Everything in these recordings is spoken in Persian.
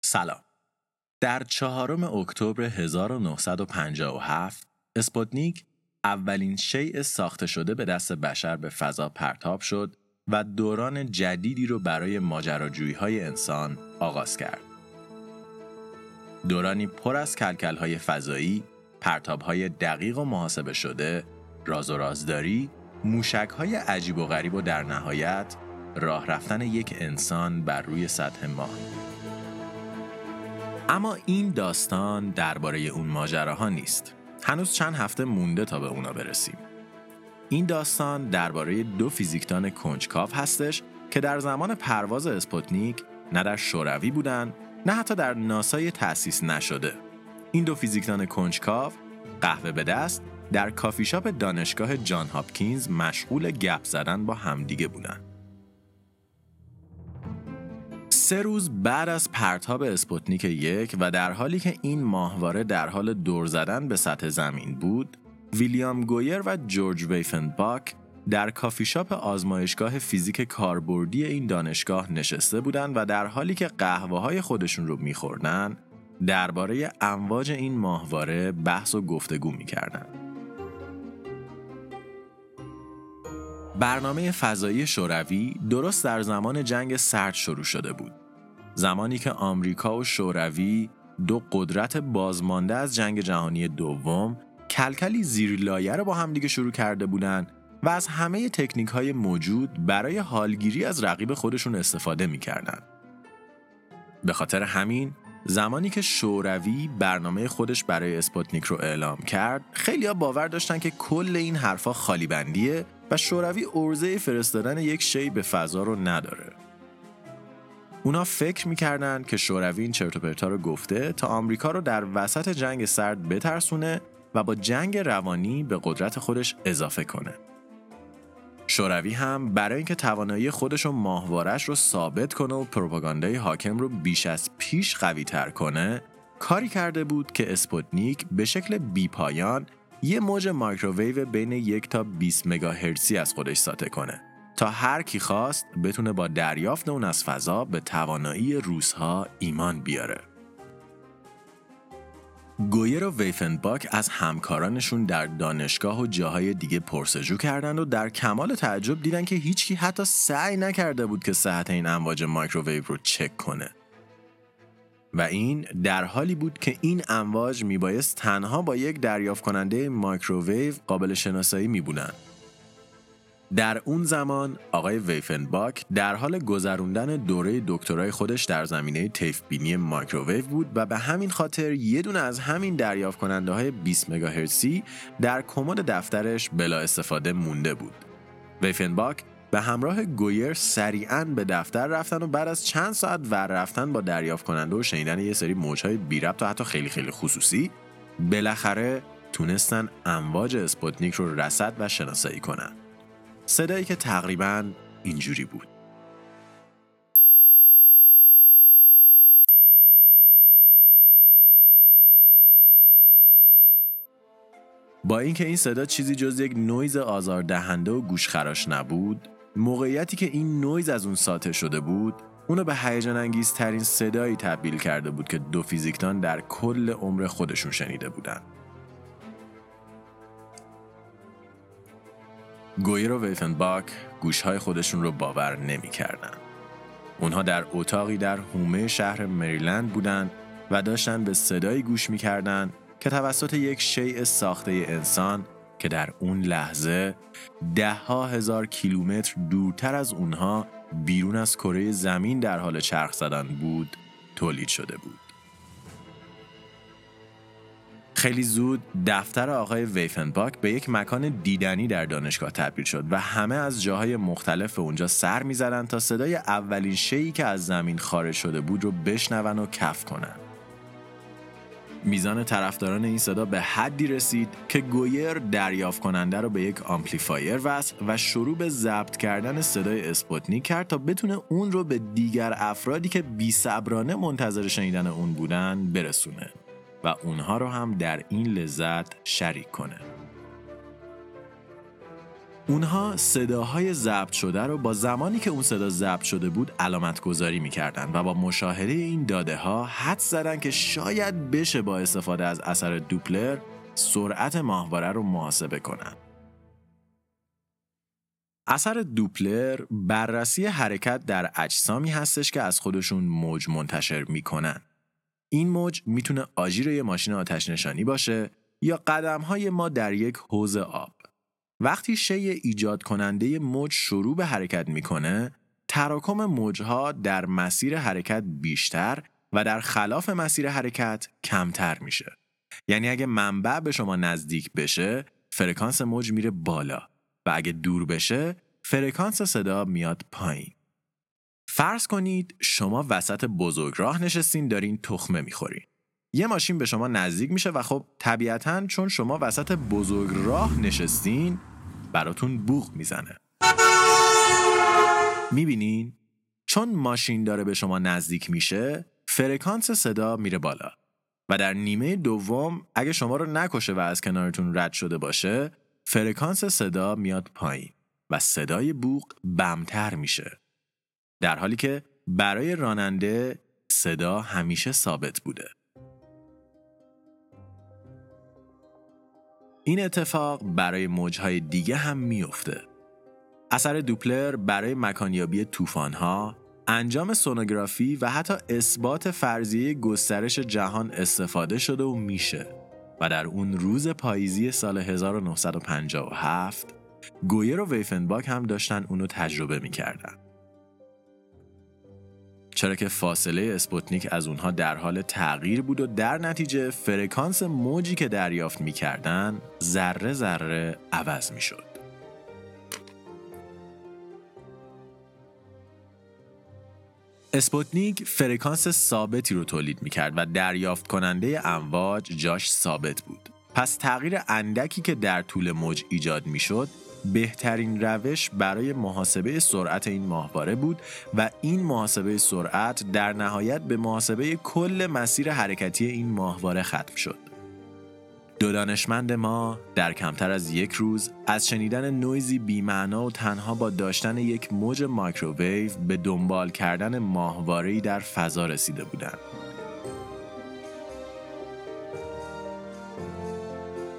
سلام. در چهارم اکتبر 1957 اسپوتنیک اولین شیء ساخته شده به دست بشر به فضا پرتاب شد و دوران جدیدی رو برای ماجراجویی های انسان آغاز کرد. دورانی پر از کلکل های فضایی، پرتاب های دقیق و محاسبه شده، راز و رازداری، موشک های عجیب و غریب و در نهایت راه رفتن یک انسان بر روی سطح ماه. اما این داستان درباره اون ماجراها نیست. هنوز چند هفته مونده تا به اونا برسیم. این داستان درباره دو فیزیکدان کنجکاو هستش که در زمان پرواز اسپوتنیک نه در شوروی بودن نه حتی در ناسای تأسیس نشده. این دو فیزیکدان کنجکاو قهوه به دست در کافی شاپ دانشگاه جان هاپکینز مشغول گپ زدن با همدیگه بودن. سه روز بعد از پرتاب اسپوتنیک یک و در حالی که این ماهواره در حال دور زدن به سطح زمین بود، ویلیام گویر و جورج ویفنباک در کافی شاپ آزمایشگاه فیزیک کاربردی این دانشگاه نشسته بودند و در حالی که قهوه های خودشون رو میخوردن درباره امواج این ماهواره بحث و گفتگو می‌کردن. برنامه فضایی شوروی درست در زمان جنگ سرد شروع شده بود. زمانی که آمریکا و شوروی دو قدرت بازمانده از جنگ جهانی دوم کلکلی زیر لایه رو با همدیگه شروع کرده بودند و از همه تکنیک های موجود برای حالگیری از رقیب خودشون استفاده می‌کردن. به خاطر همین زمانی که شوروی برنامه خودش برای اسپوتنیک رو اعلام کرد خیلی ها باور داشتن که کل این حرفا خالی بندیه و شوروی ارزه فرستادن یک شی به فضا رو نداره. اونا فکر می‌کردن که شوروی این چرت و رو گفته تا آمریکا رو در وسط جنگ سرد بترسونه و با جنگ روانی به قدرت خودش اضافه کنه. شوروی هم برای اینکه توانایی خودش و ماهوارش رو ثابت کنه و پروپاگاندای حاکم رو بیش از پیش قوی تر کنه کاری کرده بود که اسپوتنیک به شکل بیپایان یه موج مایکروویو بین یک تا 20 مگاهرتزی از خودش ساطع کنه تا هر کی خواست بتونه با دریافت اون از فضا به توانایی روسها ایمان بیاره. گویر و ویفنباک از همکارانشون در دانشگاه و جاهای دیگه پرس و جو کردند و در کمال تعجب دیدن که هیچکی حتی سعی نکرده بود که صحت این امواج مایکروویو رو چک کنه. و این در حالی بود که این امواج میبایست تنها با یک دریافت کننده مایکروویو قابل شناسایی میبودن. در اون زمان آقای ویفنباک در حال گذروندن دوره دکترای خودش در زمینه طیف بینی مایکروویو بود و به همین خاطر یه دونه از همین دریافت کننده های 20 مگاهرتزی در کمد دفترش بلا استفاده مونده بود. ویفنباک به همراه گویر سریعا به دفتر رفتن و بعد از چند ساعت ور رفتن با دریافت کننده و شنیدن یه سری موجهای بی ربط و حتی خیلی خیلی خصوصی بالاخره تونستن امواج اسپوتنیک رو رصد و شناسایی کنن. صدایی که تقریبا اینجوری بود. با اینکه این صدا چیزی جز یک نویز آزاردهنده و گوشخراش نبود موقعیتی که این نویز از اون ساطع شده بود اونو به هیجان انگیز ترین صدایی تبدیل کرده بود که دو فیزیکدان در کل عمر خودشون شنیده بودن. گویر و ویفنباک گوشهای خودشون رو باور نمی‌کردن. اونها در اتاقی در حومه شهر مریلند بودند و داشتن به صدایی گوش می‌کردند که توسط یک شیء ساخته انسان که در اون لحظه ده ها هزار کیلومتر دورتر از اونها بیرون از کره زمین در حال چرخ زدن بود تولید شده بود. خیلی زود دفتر آقای ویفنباک به یک مکان دیدنی در دانشگاه تبدیل شد و همه از جاهای مختلف اونجا سر می‌زدن تا صدای اولین شیئی که از زمین خارج شده بود رو بشنون و کف کنن. میزان طرفداران این صدا به حدی رسید که گویر دریافت کننده رو به یک آمپلیفایر وصل و شروع به ضبط کردن صدای اسپوتنیک کرد تا بتونه اون رو به دیگر افرادی که بی صبرانه منتظر شنیدن اون بودن برسونه و اونها رو هم در این لذت شریک کنه. اونها صداهای ضبط شده رو با زمانی که اون صدا ضبط شده بود علامت گذاری می‌کردن و با مشاهده این داده ها حد زدن که شاید بشه با استفاده از اثر دوپلر سرعت ماهواره رو محاسبه کنن. اثر دوپلر بررسی حرکت در اجسامی هستش که از خودشون موج منتشر می‌کنن. این موج می‌تونه آژیر یه ماشین آتش نشانی باشه یا قدم های ما در یک حوز آب. وقتی شی ایجاد کننده موج شروع به حرکت می‌کنه، تراکم موجها در مسیر حرکت بیشتر و در خلاف مسیر حرکت کمتر میشه. یعنی اگه منبع به شما نزدیک بشه، فرکانس موج میره بالا و اگه دور بشه، فرکانس صدا میاد پایین. فرض کنید شما وسط بزرگراه نشستین دارین تخمه می‌خورین. یه ماشین به شما نزدیک میشه و خب طبیعتا چون شما وسط بزرگ راه نشستین براتون بوغ می‌زنه. می‌بینین؟ چون ماشین داره به شما نزدیک میشه فرکانس صدا میره بالا. و در نیمه دوم اگه شما رو نکشه و از کنارتون رد شده باشه فرکانس صدا میاد پایین و صدای بوغ بمتر میشه. در حالی که برای راننده صدا همیشه ثابت بوده. این اتفاق برای موجهای دیگه هم میفته. اثر دوپلر برای مکانیابی طوفان‌ها، انجام سونوگرافی و حتی اثبات فرضیه گسترش جهان استفاده شده و میشه و در اون روز پاییزی سال 1957 گویر و ویفنباک هم داشتن اونو تجربه می‌کردن. چرا که فاصله اسپوتنیک از اونها در حال تغییر بود و در نتیجه فرکانس موجی که دریافت می‌کردن ذره ذره عوض می‌شد. اسپوتنیک فرکانس ثابتی رو تولید می‌کرد و دریافت کننده امواج جاش ثابت بود. پس تغییر اندکی که در طول موج ایجاد می‌شد بهترین روش برای محاسبه سرعت این ماهواره بود و این محاسبه سرعت در نهایت به محاسبه کل مسیر حرکتی این ماهواره ختم شد. دو دانشمند ما در کمتر از یک روز از شنیدن نویزی بیمعنا و تنها با داشتن یک موج مایکروویو به دنبال کردن ماهواره‌ای در فضا رسیده بودند.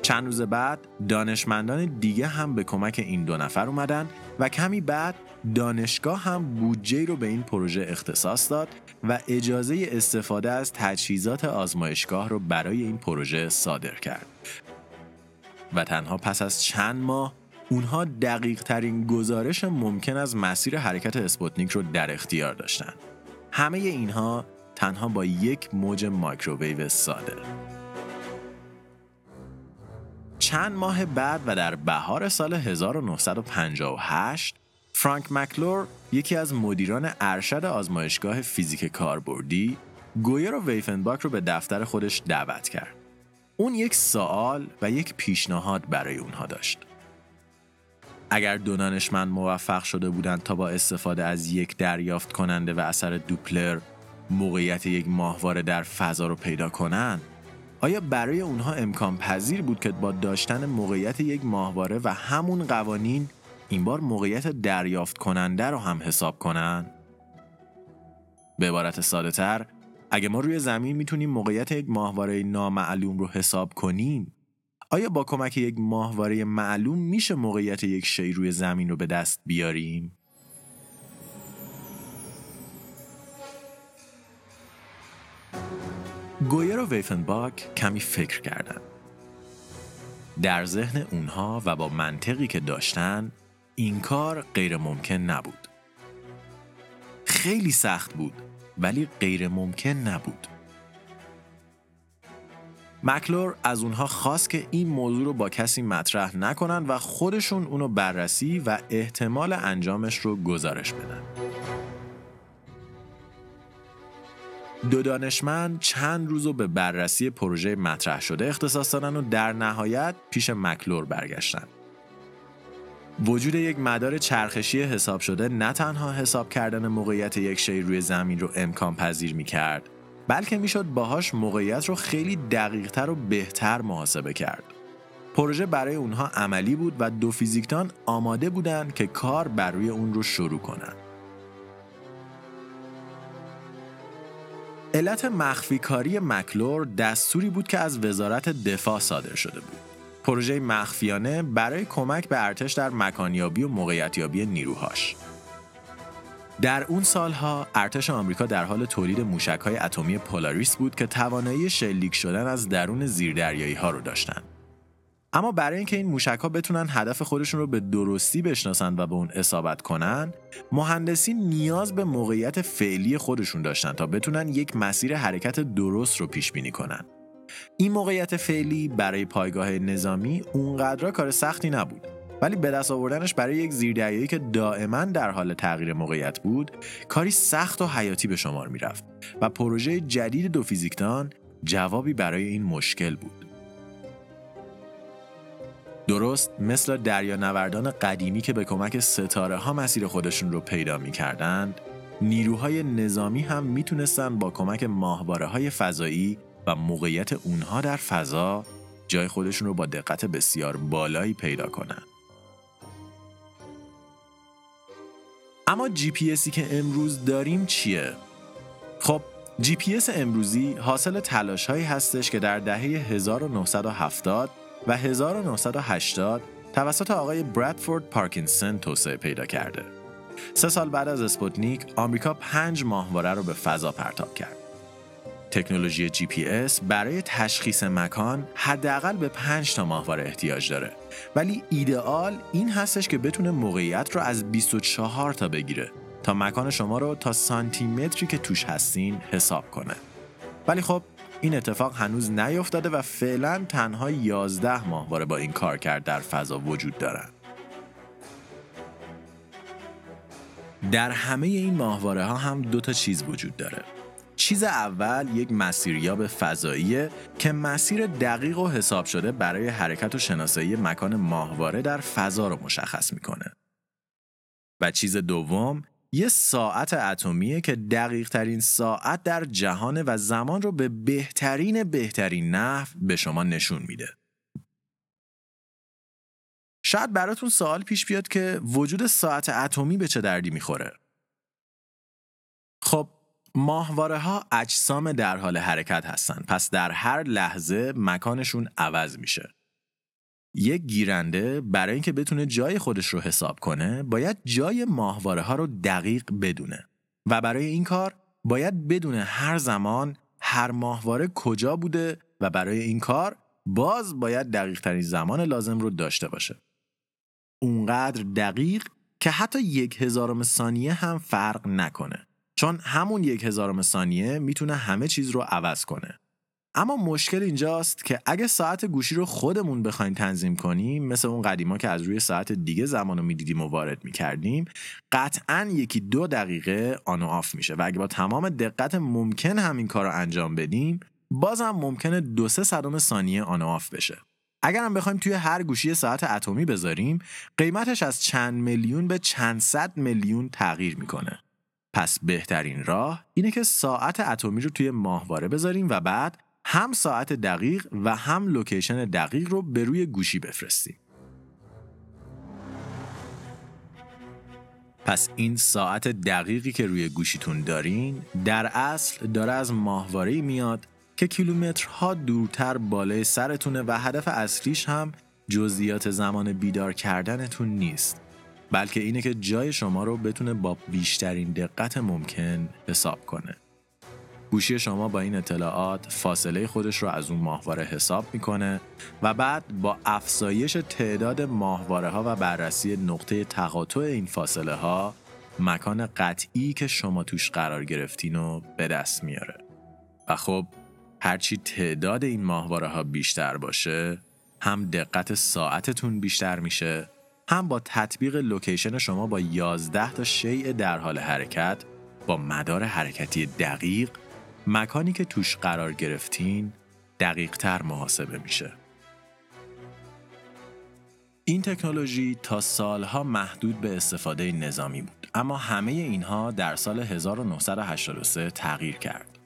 چند روز بعد دانشمندان دیگه هم به کمک این دو نفر اومدن و کمی بعد دانشگاه هم بودجه ای رو به این پروژه اختصاص داد و اجازه استفاده از تجهیزات آزمایشگاه رو برای این پروژه صادر کرد. و تنها پس از چند ماه اونها دقیق ترین گزارش ممکن از مسیر حرکت اسپوتنیک رو در اختیار داشتن. همه اینها تنها با یک موج مایکروویو ساده. چند ماه بعد و در بهار سال 1958 فرانک مکلور یکی از مدیران ارشد آزمایشگاه فیزیک کاربردی گویر و ویفنباک رو به دفتر خودش دعوت کرد. اون یک سوال و یک پیشنهاد برای اونها داشت. اگر دو دانشمند موفق شده بودند تا با استفاده از یک دریافت کننده و اثر دوپلر موقعیت یک ماهواره در فضا رو پیدا کنند آیا برای اونها امکان پذیر بود که با داشتن موقعیت یک ماهواره و همون قوانین این بار موقعیت دریافت کننده رو هم حساب کنن؟ به عبارت ساده تر اگه ما روی زمین می‌تونیم موقعیت یک ماهواره نامعلوم رو حساب کنیم آیا با کمک یک ماهواره معلوم میشه موقعیت یک شی روی زمین رو به دست بیاریم؟ گویر و ویفنباک کمی فکر کردند. در ذهن اونها و با منطقی که داشتن این کار غیر ممکن نبود. خیلی سخت بود ولی غیر ممکن نبود. مکلور از اونها خواست که این موضوع رو با کسی مطرح نکنن و خودشون اونو بررسی و احتمال انجامش رو گزارش بدن. دو دانشمند چند روز رو به بررسی پروژه مطرح شده اختصاص دادن و در نهایت پیش مکلور برگشتن. وجود یک مدار چرخشی حساب شده نه تنها حساب کردن موقعیت یک شی روی زمین رو امکان پذیر می کرد بلکه می‌شد باهاش موقعیت رو خیلی دقیقتر و بهتر محاسبه کرد. پروژه برای اونها عملی بود و دو فیزیکدان آماده بودند که کار بر روی اون رو شروع کنند. علت مخفی کاری مکلور دستوری بود که از وزارت دفاع صادر شده بود. پروژه مخفیانه برای کمک به ارتش در مکانیابی و موقعیتیابی نیروهاش. در اون سالها ارتش آمریکا در حال تولید موشک‌های اتمی پولاریس بود که توانایی شلیک شدن از درون زیردریایی ها رو داشتند. اما برای اینکه این موشک ها بتونن هدف خودشون رو به درستی بشناسند و به اون اصابت کنن مهندسی نیاز به موقعیت فعلی خودشون داشتن تا بتونن یک مسیر حرکت درست رو پیش بینی کنن. این موقعیت فعلی برای پایگاه نظامی اونقدر کار سختی نبود ولی به دست آوردنش برای یک زیردریایی که دائما در حال تغییر موقعیت بود کاری سخت و حیاتی به شمار می‌رفت و پروژه جدید دو فیزیکدان جوابی برای این مشکل بود. درست مثل دریانوردان قدیمی که به کمک ستاره ها مسیر خودشون رو پیدا می کردند، نیروهای نظامی هم می‌تونستن با کمک ماهواره های فضایی و موقعیت اونها در فضا جای خودشون رو با دقت بسیار بالایی پیدا کنند. اما جی پی اسی که امروز داریم چیه؟ خب جی پی اس امروزی حاصل تلاش هایی هستش که در دهه 1970 و 1980 توسط آقای برادفورد پارکینسون توسعه پیدا کرده. سه سال بعد از اسپوتنیک، آمریکا پنج ماهواره رو به فضا پرتاب کرد. تکنولوژی GPS برای تشخیص مکان حداقل به 5 تا ماهواره احتیاج داره ولی ایدئال این هستش که بتونه موقعیت رو از 24 تا بگیره تا مکان شما رو تا سانتی متری که توش هستین حساب کنه ولی خب این اتفاق هنوز نیفتاده و فعلا تنها 11 ماهواره با این کار کرد در فضا وجود دارن. در همه این ماهواره ها هم دو تا چیز وجود داره. چیز اول یک مسیریاب فضاییه که مسیر دقیق و حساب شده برای حرکت و شناسایی مکان ماهواره در فضا رو مشخص می‌کنه. و چیز دوم یه ساعت اتمیه که دقیق ترین ساعت در جهان و زمان رو به بهترین بهترین نحو به شما نشون میده. شاید براتون سوال پیش بیاد که وجود ساعت اتمی به چه دردی می‌خوره؟ خب ماهواره ها اجسام در حال حرکت هستند پس در هر لحظه مکانشون عوض میشه. یک گیرنده برای اینکه بتونه جای خودش رو حساب کنه باید جای ماهواره ها رو دقیق بدونه. و برای این کار باید بدونه هر زمان هر ماهواره کجا بوده و برای این کار باز باید دقیق ترین زمان لازم رو داشته باشه. اونقدر دقیق که حتی یک هزارم ثانیه هم فرق نکنه. چون همون یک هزارم ثانیه می‌تونه همه چیز رو عوض کنه. اما مشکل اینجاست که اگه ساعت گوشی رو خودمون بخوایم تنظیم کنیم مثل اون قدیما که از روی ساعت دیگه زمان رو می‌دیدیم و وارد می‌کردیم قطعا یکی دو دقیقه on و off میشه. و اگه با تمام دقت ممکن همین کار رو انجام بدیم بازم ممکنه دو سه صدم ثانیه on و off بشه. اگر هم بخوایم توی هر گوشی ساعت اتمی بذاریم قیمتش از چند میلیون به چند صد میلیون تغییر می‌کنه. پس بهترین راه اینه که ساعت اتمی رو توی ماهواره بذاریم و بعد هم ساعت دقیق و هم location دقیق رو به روی گوشی بفرستیم. پس این ساعت دقیقی که روی گوشیتون دارین در اصل داره از ماهواره میاد که کیلومترها دورتر بالای سرتونه و هدف اصلیش هم جزئیات زمان بیدار کردنتون نیست بلکه اینه که جای شما رو بتونه با بیشترین دقت ممکن حساب کنه گوشی شما با این اطلاعات فاصله خودش رو از اون ماهواره حساب می‌کنه و بعد با افزایش تعداد ماهواره ها و بررسی نقطه تقاطع این فاصله ها مکان قطعی که شما توش قرار گرفتین رو به دست میاره. و خب هرچی تعداد این ماهواره ها بیشتر باشه هم دقت ساعتتون بیشتر میشه هم با تطبیق لوکیشن شما با 11 تا شیء در حال حرکت با مدار حرکتی دقیق مکانی که توش قرار گرفتین دقیق تر محاسبه میشه. این تکنولوژی تا سالها محدود به استفاده نظامی بود اما همه اینها در سال 1983 تغییر کرد.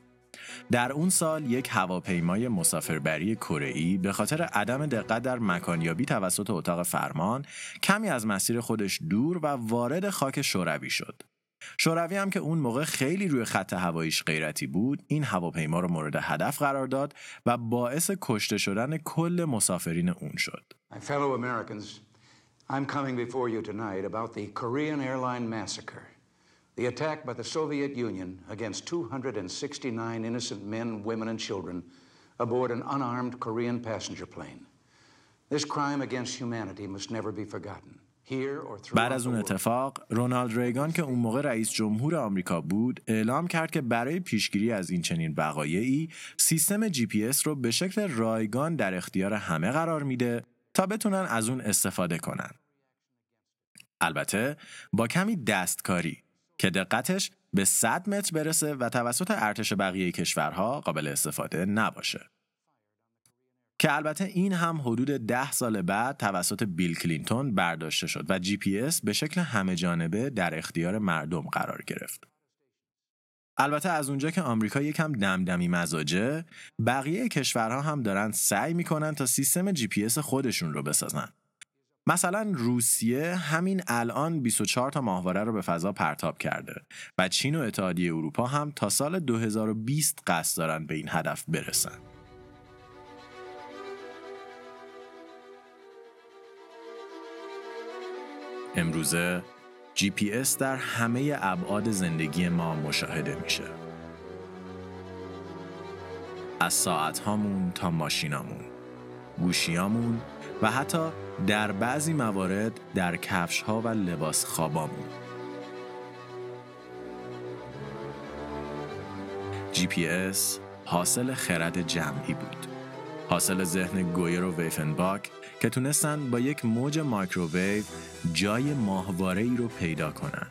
در اون سال یک هواپیمای مسافربری کره به خاطر عدم دقت در مکانیابی توسط اتاق فرمان کمی از مسیر خودش دور و وارد خاک شوروی شد. شوروی هم که اون موقع خیلی روی خط هواییش غیرتی بود این هواپیما رو مورد هدف قرار داد و باعث کشته شدن کل مسافرین اون شد. I'm coming before you tonight about the Korean airline massacre. The attack by the Soviet Union against 269 innocent men, women, and children aboard an unarmed Korean passenger plane. This crime against humanity must never be forgotten. بعد از اون اتفاق رونالد ریگان که اون موقع رئیس جمهور آمریکا بود اعلام کرد که برای پیشگیری از این چنین وقایعی سیستم جی پی اس رو به شکل رایگان در اختیار همه قرار میده تا بتونن از اون استفاده کنن. البته با کمی دستکاری که دقتش به 100 متر برسه و توسط ارتش بقیه کشورها قابل استفاده نباشه. که البته این هم حدود ده سال بعد توسط بیل کلینتون برداشته شد و جی پی اس به شکل همه جانبه در اختیار مردم قرار گرفت. البته از اونجا که آمریکا یکم دمدمی مزاجه بقیه کشورها هم دارن سعی می‌کنن تا سیستم جی پی اس خودشون رو بسازن. مثلا روسیه همین الان 24 تا ماهواره رو به فضا پرتاب کرده و چین و اتحادیه اروپا هم تا سال 2020 قصد دارن به این هدف برسن. امروزه جی پی اس در همه ابعاد زندگی ما مشاهده میشه. از ساعت هامون تا ماشینامون، گوشیامون و حتی در بعضی موارد در کفش ها و لباس خوابامون. جی پی اس حاصل خرد جمعی بود. حاصل ذهن گویر و ویفنباک که تونستن با یک موج مایکروویو جای ماهواره ای رو پیدا کنن.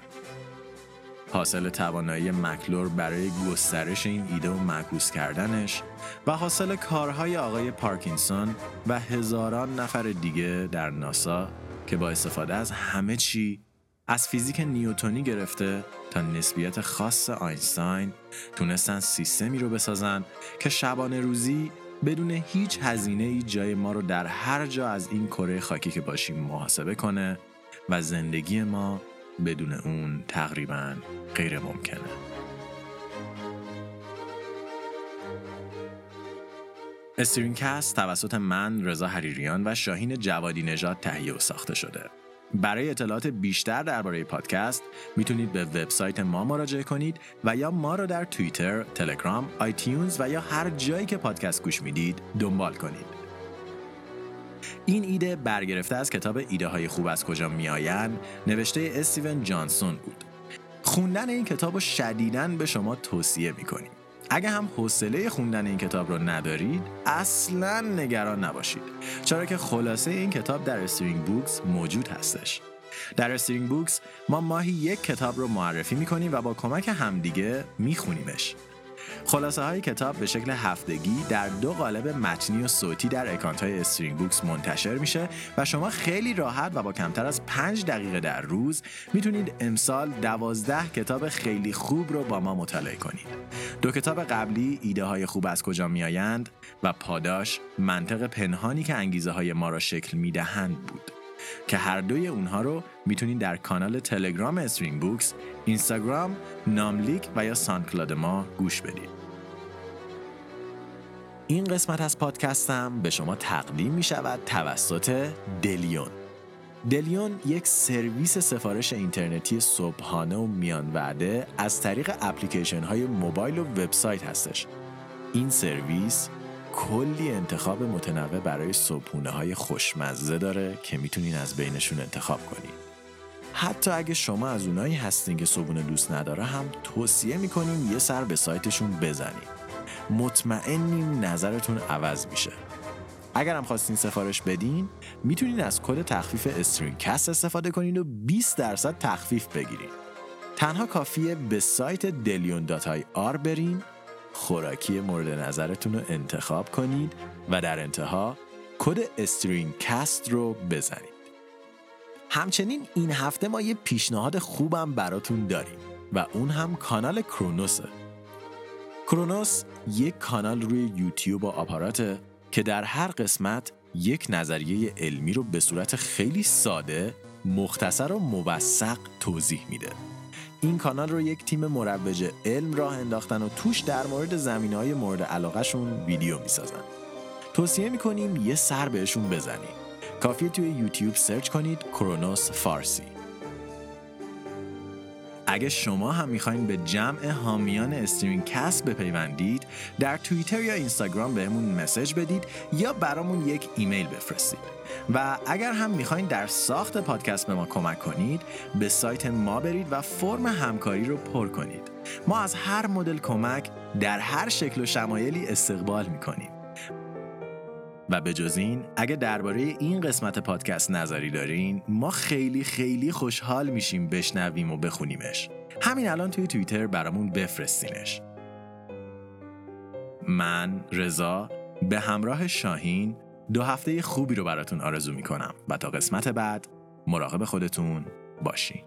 حاصل توانایی مکلور برای گسترش این ایده و معکوس کردنش و حاصل کارهای آقای پارکینسون و هزاران نفر دیگه در ناسا که با استفاده از همه چی از فیزیک نیوتونی گرفته تا نسبیت خاص آینستاین تونستن سیستمی رو بسازن که شبانه روزی بدون هیچ هزینه ای جای ما رو در هر جا از این کره خاکی که باشیم محاسبه کنه و زندگی ما بدون اون تقریبا غیر ممکنه. استرینکست توسط من رضا حریریان و شاهین جوادی نژاد تهیه و ساخته شده. برای اطلاعات بیشتر درباره پادکست می‌تونید به وبسایت ما مراجعه کنید و یا ما رو در توییتر، تلگرام، آیتیونز و یا هر جایی که پادکست گوش می‌دید دنبال کنید. این ایده برگرفته از کتاب ایده های خوب از کجا میآیند نوشته استیون جانسون بود. خوندن این کتاب رو شدیداً به شما توصیه می‌کنیم. اگه هم حوصله خوندن این کتاب رو ندارید اصلا نگران نباشید. چرا که خلاصه این کتاب در استرینگ بوکس موجود هستش. در استرینگ بوکس ما ماهی یک کتاب رو معرفی می‌کنیم و با کمک همدیگه میخونیمش. خلاصه های کتاب به شکل هفتگی در دو قالب متنی و صوتی در اکانت های استرینگ بوکس منتشر میشه و شما خیلی راحت و با کمتر از پنج دقیقه در روز می‌تونید امسال دوازده کتاب خیلی خوب رو با ما مطالعه کنید. دو کتاب قبلی ایده های خوب از کجا میآیند و پاداش منطق پنهانی که انگیزه های ما را شکل می‌دهند بود. که هر دوی اونها رو می‌تونید در کانال تلگرام استرینگ بوکس، اینستاگرام، ناملیک و یا سانکلاد ما گوش بدید. این قسمت از پادکستم به شما تقدیم می شود توسط دلیون. دلیون یک سرویس سفارش اینترنتی صبحانه و میان وعده از طریق اپلیکیشن های موبایل و وبسایت هستش. این سرویس کلی انتخاب متنوع برای صبحونه های خوشمزه داره که می‌تونین از بینشون انتخاب کنین. حتی اگه شما از اونایی هستین که صبحونه دوست نداره هم توصیه می‌کنیم یه سر به سایتشون بزنید. مطمئنیم نظرتون عوض میشه. اگر هم خواستین سفارش بدین می‌تونین از کد تخفیف استرینگ کست استفاده کنید و 20 درصد تخفیف بگیرید. تنها کافیه به سایت دلیون آی آر برین خوراکی مورد نظرتون رو انتخاب کنید و در انتها کد استرینگ کست رو بزنید همچنین این هفته ما یه پیشنهاد خوبم براتون داریم و اون هم کانال کرونوسه کرونوس یک کانال روی یوتیوب و آپاراته که در هر قسمت یک نظریه علمی رو به صورت خیلی ساده، مختصر و موثق توضیح میده. این کانال رو یک تیم مروج علم راه انداختن و توش در مورد زمین های مورد علاقهشون ویدیو می‌سازن. توصیه می‌کنیم یه سر بهشون بزنید. کافیه توی یوتیوب سرچ کنید کرونوس فارسی. اگه شما هم می‌خواین به جمع حامیان استرینگ کست بپیوندید در توییتر یا اینستاگرام بهمون مسج بدید یا برامون یک ایمیل بفرستید. و اگر هم می‌خواین در ساخت پادکست به ما کمک کنید به سایت ما برید و فرم همکاری رو پر کنید. ما از هر مدل کمک در هر شکل و شمایلی استقبال می‌کنیم. و به جز این اگه درباره این قسمت پادکست نظری دارین ما خیلی خیلی خوشحال میشیم بشنویم و بخونیمش. همین الان توی توییتر برامون بفرستینش. من رضا به همراه شاهین دو هفته خوبی رو براتون آرزو می‌کنم و تا قسمت بعد مراقب خودتون باشین.